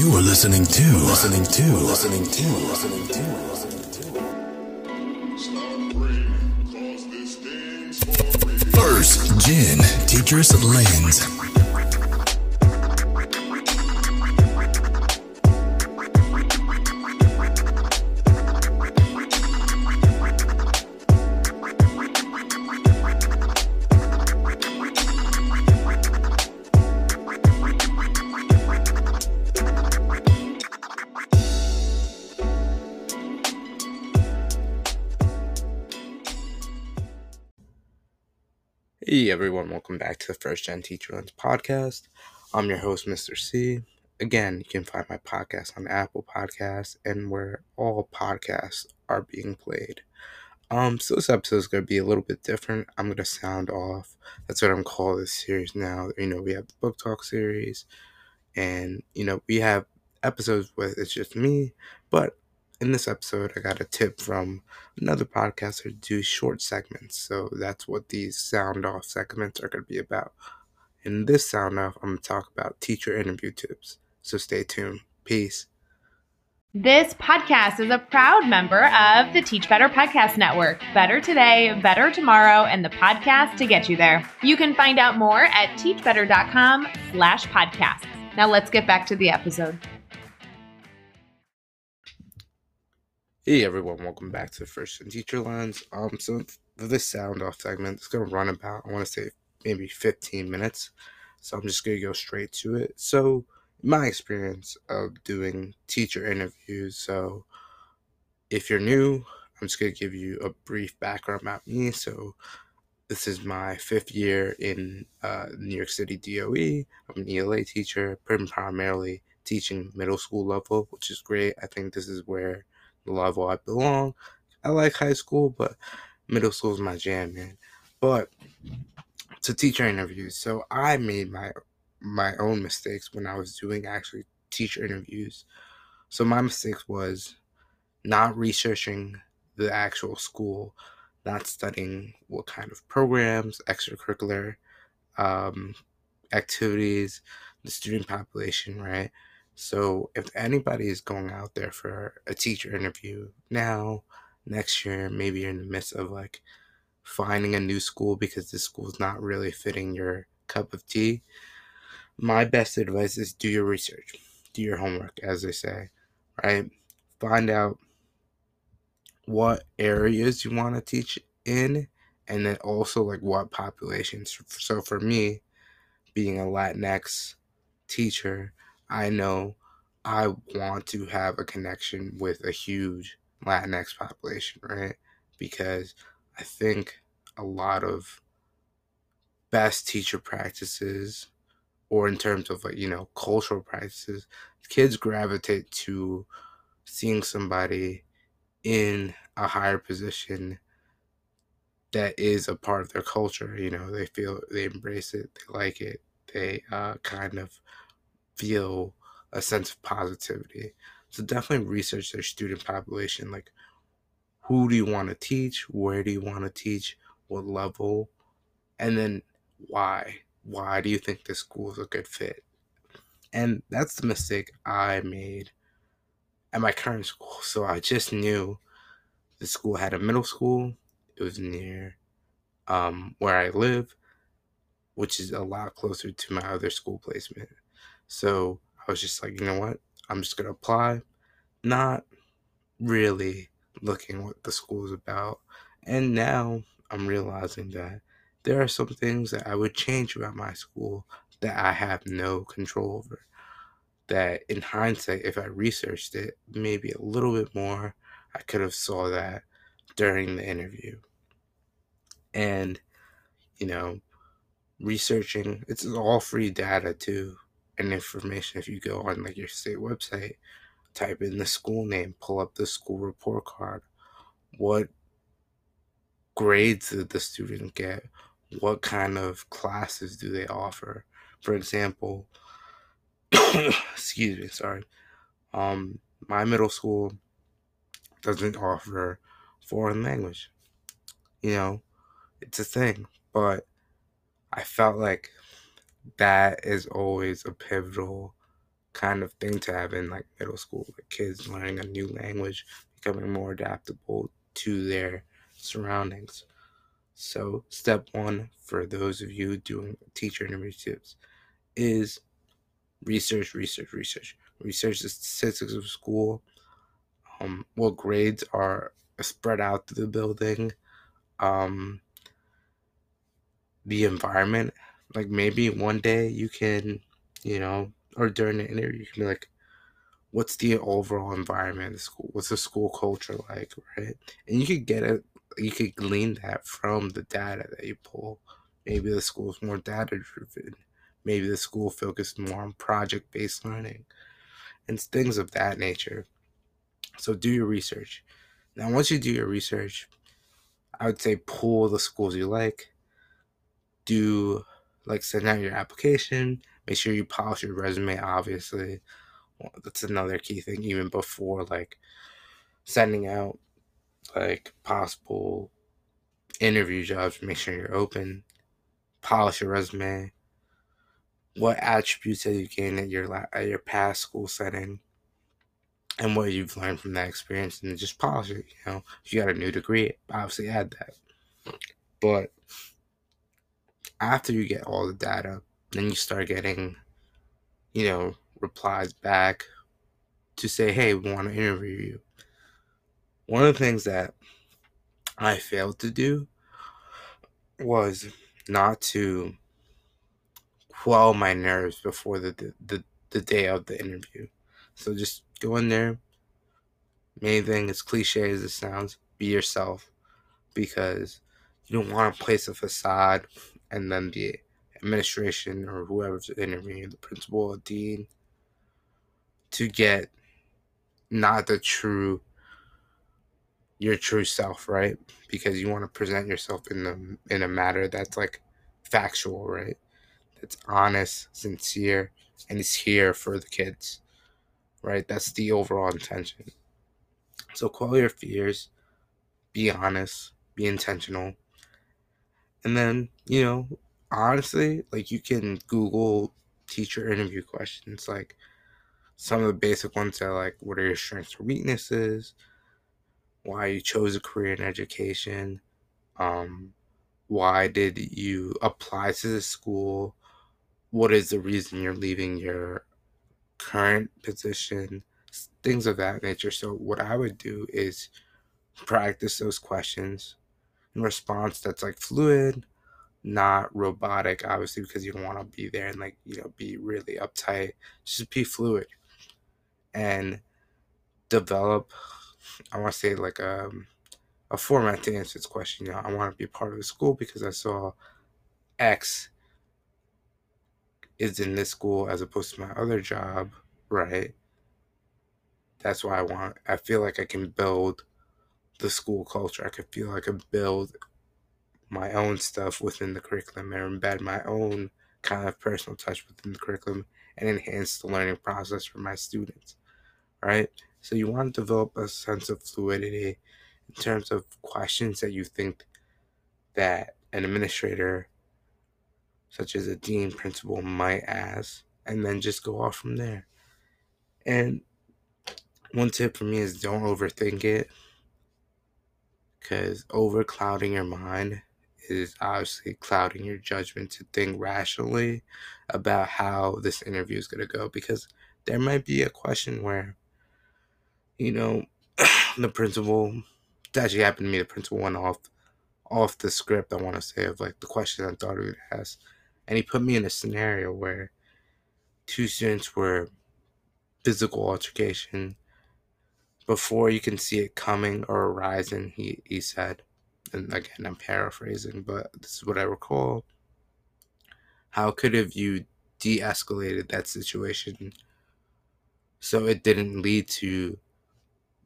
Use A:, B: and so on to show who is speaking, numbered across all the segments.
A: You are listening to, listening to, listening to, listening to, listening to. First Gen Teachers Lens.
B: Hey everyone, welcome back to the First Gen Teacher Lens podcast. I'm your host, Mr. C. Again, you can find my podcast on Apple Podcasts and where all podcasts are being played. Um, so this episode is going to be a little bit different. I'm going to sound off. That's what I'm calling this series now. You know, we have the book talk series, and you know, we have episodes where it's just me, but in this episode, I got a tip from another podcaster to do short segments. So that's what these sound off segments are going to be about. In this sound off, I'm going to talk about teacher interview tips. So stay tuned. Peace.
C: This podcast is a proud member of the Teach Better Podcast Network. Better today, better tomorrow, and the podcast to get you there. You can find out more at teachbetter.com slash podcasts. Now let's get back to the episode.
B: Hey everyone, welcome back to First Gen Teacher Lens. Um, so for this sound off segment, it's gonna run about I want to say maybe 15 minutes. So I'm just gonna go straight to it. So my experience of doing teacher interviews. So if you're new, I'm just gonna give you a brief background about me. So this is my fifth year in uh, New York City DOE. I'm an ELA teacher, primarily teaching middle school level, which is great. I think this is where the level I belong. I like high school, but middle school is my jam, man. But to teacher interviews, so I made my my own mistakes when I was doing actually teacher interviews. So my mistake was not researching the actual school, not studying what kind of programs, extracurricular um, activities, the student population, right? So if anybody is going out there for a teacher interview now, next year, maybe you're in the midst of like finding a new school because this school is not really fitting your cup of tea, my best advice is do your research, do your homework, as they say, right? Find out what areas you want to teach in, and then also like what populations. So for me, being a Latinx teacher, I know I want to have a connection with a huge Latinx population, right? Because I think a lot of best teacher practices, or in terms of like, you know, cultural practices, kids gravitate to seeing somebody in a higher position that is a part of their culture. You know, they feel they embrace it, they like it, they uh, kind of feel a sense of positivity. So definitely research their student population. Like, who do you want to teach? Where do you want to teach? What level? And then why? Why do you think this school is a good fit? And that's the mistake I made at my current school. So I just knew the school had a middle school. It was near um, where I live, which is a lot closer to my other school placement. So I was just like, you know what? I'm just gonna apply, not really looking what the school is about. And now I'm realizing that there are some things that I would change about my school that I have no control over. That in hindsight, if I researched it maybe a little bit more, I could have saw that during the interview. And you know, researching it's all free data too and information if you go on like your state website type in the school name pull up the school report card. What grades did the student get? What kind of classes do they offer? For example excuse me sorry. Um my middle school doesn't offer foreign language. You know it's a thing but i felt like that is always a pivotal kind of thing to have in like middle school, like kids learning a new language, becoming more adaptable to their surroundings. So, step one for those of you doing teacher interview tips is research, research, research. Research the statistics of school, um, what grades are spread out through the building, um, the environment. Like maybe one day you can, you know, or during the interview, you can be like, what's the overall environment of the school? What's the school culture like, right? And you could get it, you could glean that from the data that you pull. Maybe the school is more data driven. Maybe the school focused more on project based learning and things of that nature. So do your research. Now, once you do your research, I would say pull the schools you like. Do like send out your application. Make sure you polish your resume. Obviously, well, that's another key thing. Even before like sending out like possible interview jobs, make sure you're open. Polish your resume. What attributes have you gained at your at your past school setting? and what you've learned from that experience and just polish it. You know, if you got a new degree, obviously add that. But after you get all the data, then you start getting, you know, replies back to say, hey, we want to interview you. One of the things that I failed to do was not to quell my nerves before the, the, the day of the interview. So just go in there. Main thing, as cliche as it sounds, be yourself because you don't want to place a facade and then the administration or whoever's interviewing the principal or dean to get not the true your true self right because you want to present yourself in the in a matter that's like factual right that's honest sincere and is here for the kids right? That's the overall intention. So quell your fears, be honest, be intentional. And then, you know, honestly, like you can Google teacher interview questions, like some of the basic ones are like, what are your strengths or weaknesses? Why you chose a career in education? Um, why did you apply to the school? What is the reason you're leaving your current position, things of that nature. So, what I would do is practice those questions response that's like fluid, not robotic, obviously, because you don't want to be there and like, you know, be really uptight. Just be fluid and develop, I want to say, like a, um, a format to answer this question. You know, I want to be part of the school because I saw X is in this school as opposed to my other job, right? That's why I want, I feel like I can build the school culture. I could feel I could build my own stuff within the curriculum and embed my own kind of personal touch within the curriculum and enhance the learning process for my students, right? So you want to develop a sense of fluidity in terms of questions that you think that an administrator such as a dean principal might ask, and then just go off from there. And one tip for me is don't overthink it because overclouding your mind is obviously clouding your judgment to think rationally about how this interview is going to go because there might be a question where you know the principal that actually happened to me the principal went off off the script i want to say of like the question i thought he would ask and he put me in a scenario where two students were physical altercation before you can see it coming or arising he, he said. And again i'm paraphrasing but this is what i recall. How could have you de-escalated that situation so it didn't lead to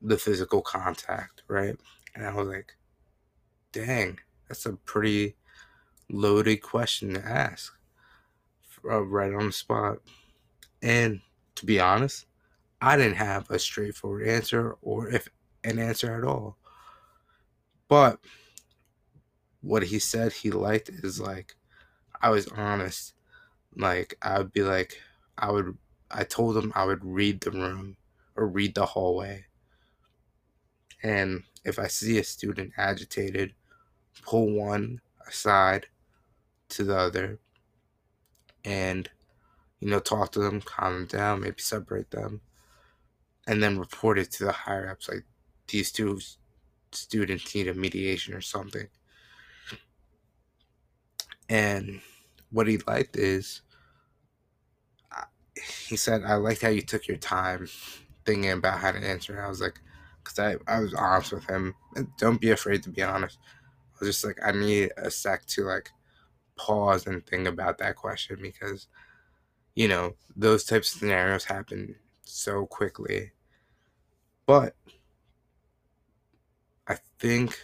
B: the physical contact right? And i was like dang that's a pretty loaded question to ask uh, right on the spot. And to be honest, I didn't have a straightforward answer or if an answer at all. But what he said he liked is like I was honest. Like I would be like I would I told them I would read the room or read the hallway. And if I see a student agitated, pull one aside to the other and you know talk to them calm them down maybe separate them and then report it to the higher ups like these two students need a mediation or something. And what he liked is he said i liked how you took your time thinking about how to answer. I was like because I, I was honest with him. And don't be afraid to be honest. I was just like i need a sec to like pause and think about that question because you know those types of scenarios happen so quickly but i think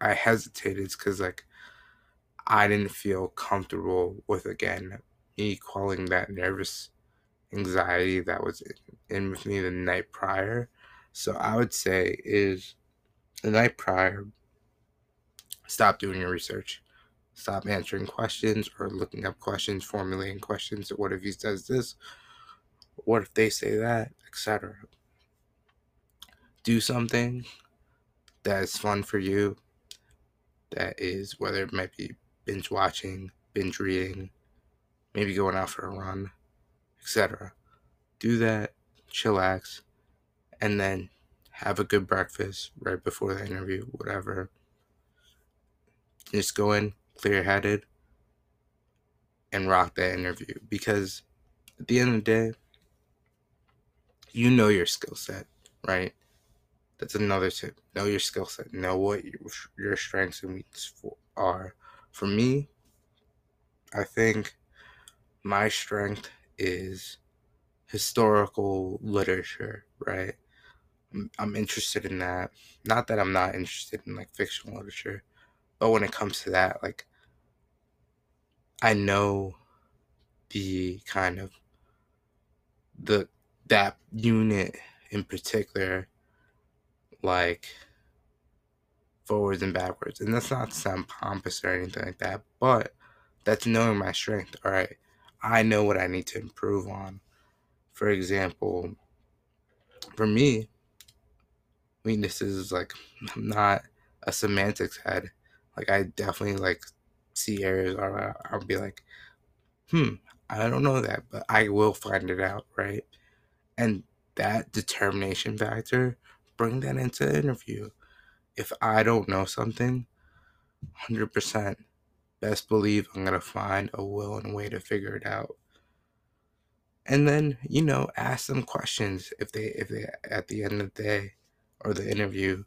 B: i hesitated because like i didn't feel comfortable with again me calling that nervous anxiety that was in with me the night prior so i would say is the night prior stop doing your research stop answering questions or looking up questions, formulating questions. What if he says this? What if they say that? Etc. Do something that is fun for you. That is whether it might be binge watching, binge reading, maybe going out for a run, etc. Do that, chillax, and then have a good breakfast right before the interview, whatever. Just go in, clear headed, and rock that interview because at the end of the day, you know your skill set, right? That's another tip. Know your skill set. Know what your, strengths and weaknesses are. For me, I think my strength is historical literature, right? I'm, I'm interested in that. Not that I'm not interested in like fictional literature, but when it comes to that, like I know the kind of the that unit in particular like forwards and backwards. And that's not to sound pompous or anything like that but that's knowing my strength all right? I know what i need to improve on. For example for me weaknesses is like i'm not a semantics head. Like i definitely like see areas where I'll be like, hmm, I don't know that, but I will find it out, right? And that determination factor, bring that into the interview. If I don't know something, 100%, best believe I'm going to find a will and way to figure it out. And then, you know, ask them questions if they, if they, at the end of the day or the interview,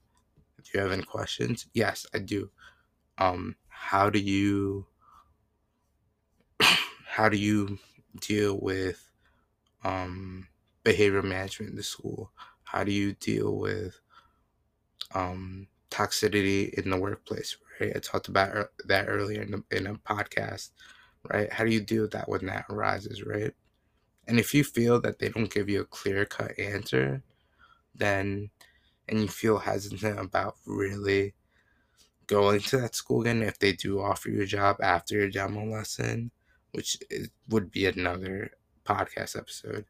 B: if you have any questions, yes, I do. Um, how do you how do you deal with um, behavior management in the school? How do you deal with um, toxicity in the workplace? Right, I talked about that earlier in, the, in a podcast. Right, how do you deal with that when that arises? Right, and if you feel that they don't give you a clear cut answer, then and you feel hesitant about really going to that school again if they do offer you a job after your demo lesson, which is, would be another podcast episode,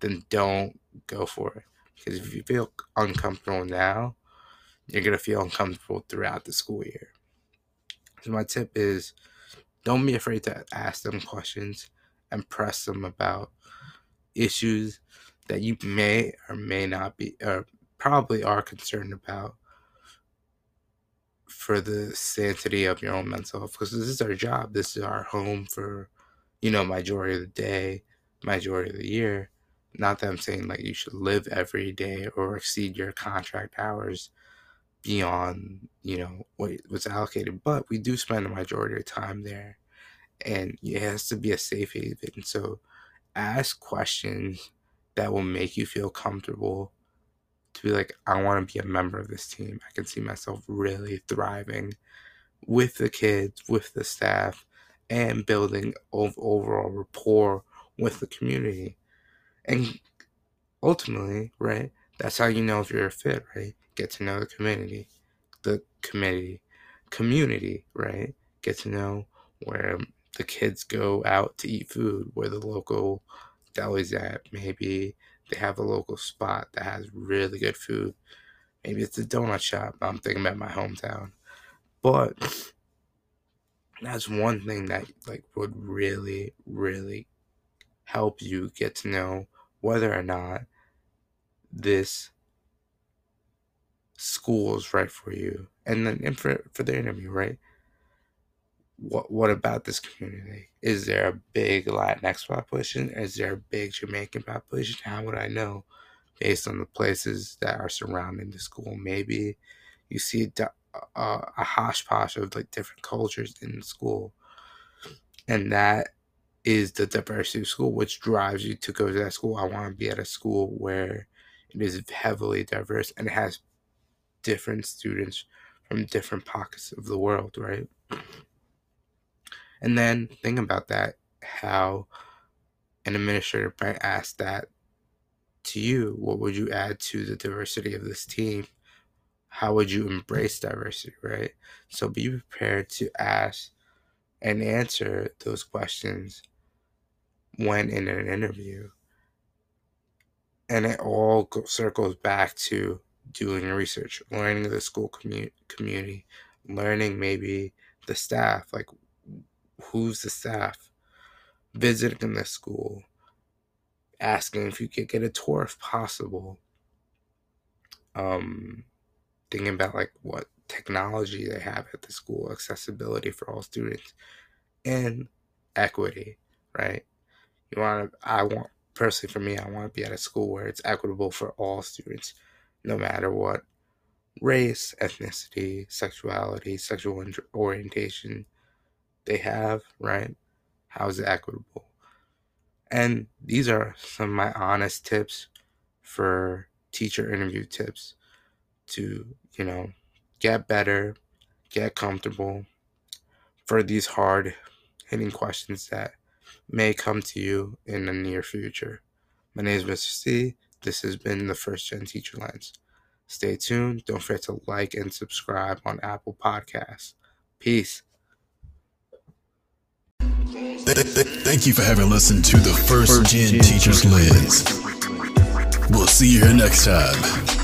B: then don't go for it. Because if you feel uncomfortable now, you're going to feel uncomfortable throughout the school year. So, my tip is don't be afraid to ask them questions and press them about issues that you may or may not be, or probably are concerned about for the sanctity of your own mental health because this is our job. This is our home for, you know, majority of the day, majority of the year. Not that I'm saying like you should live every day or exceed your contract hours beyond, you know, what was allocated, but we do spend a majority of time there. And it has to be a safe haven. So ask questions that will make you feel comfortable to be like, I want to be a member of this team. I can see myself really thriving with the kids, with the staff, and building overall rapport with the community. And ultimately, right, that's how you know if you're a fit, right? Get to know the community, the community, community, right? Get to know where the kids go out to eat food, where the local delis at. Maybe they have a local spot that has really good food. Maybe it's a donut shop. I'm thinking about my hometown. But that's one thing that like would really, really help you get to know whether or not this school is right for you. And then and for, for the interview, right? What what about this community? Is there a big Latinx population? Is there a big Jamaican population? How would I know? Based on the places that are surrounding the school, maybe you see a, a, a posh of like different cultures in the school, and that is the diversity of school, which drives you to go to that school. I want to be at a school where it is heavily diverse and it has different students from different pockets of the world, right? And then think about that how an administrator might ask that to you. What would you add to the diversity of this team? How would you embrace diversity, right? So be prepared to ask and answer those questions when in an interview. And it all circles back to doing research, learning the school commu- community, learning maybe the staff, like who's the staff, visiting the school, asking if you could get a tour if possible. Um, thinking about like what technology they have at the school, accessibility for all students, and equity, right? You want to, I want, personally for me, I want to be at a school where it's equitable for all students, no matter what race, ethnicity, sexuality, sexual orientation they have, right? How is it equitable? And these are some of my honest tips for teacher interview tips to, you know, get better, get comfortable for these hard hitting questions that may come to you in the near future. My name is Mr. C. This has been the First Gen Teacher Lens. Stay tuned. Don't forget to like and subscribe on Apple Podcasts. Peace.
A: Thank you for having listened to the First, Gen, Gen Teacher's Lens. We'll see you here next time.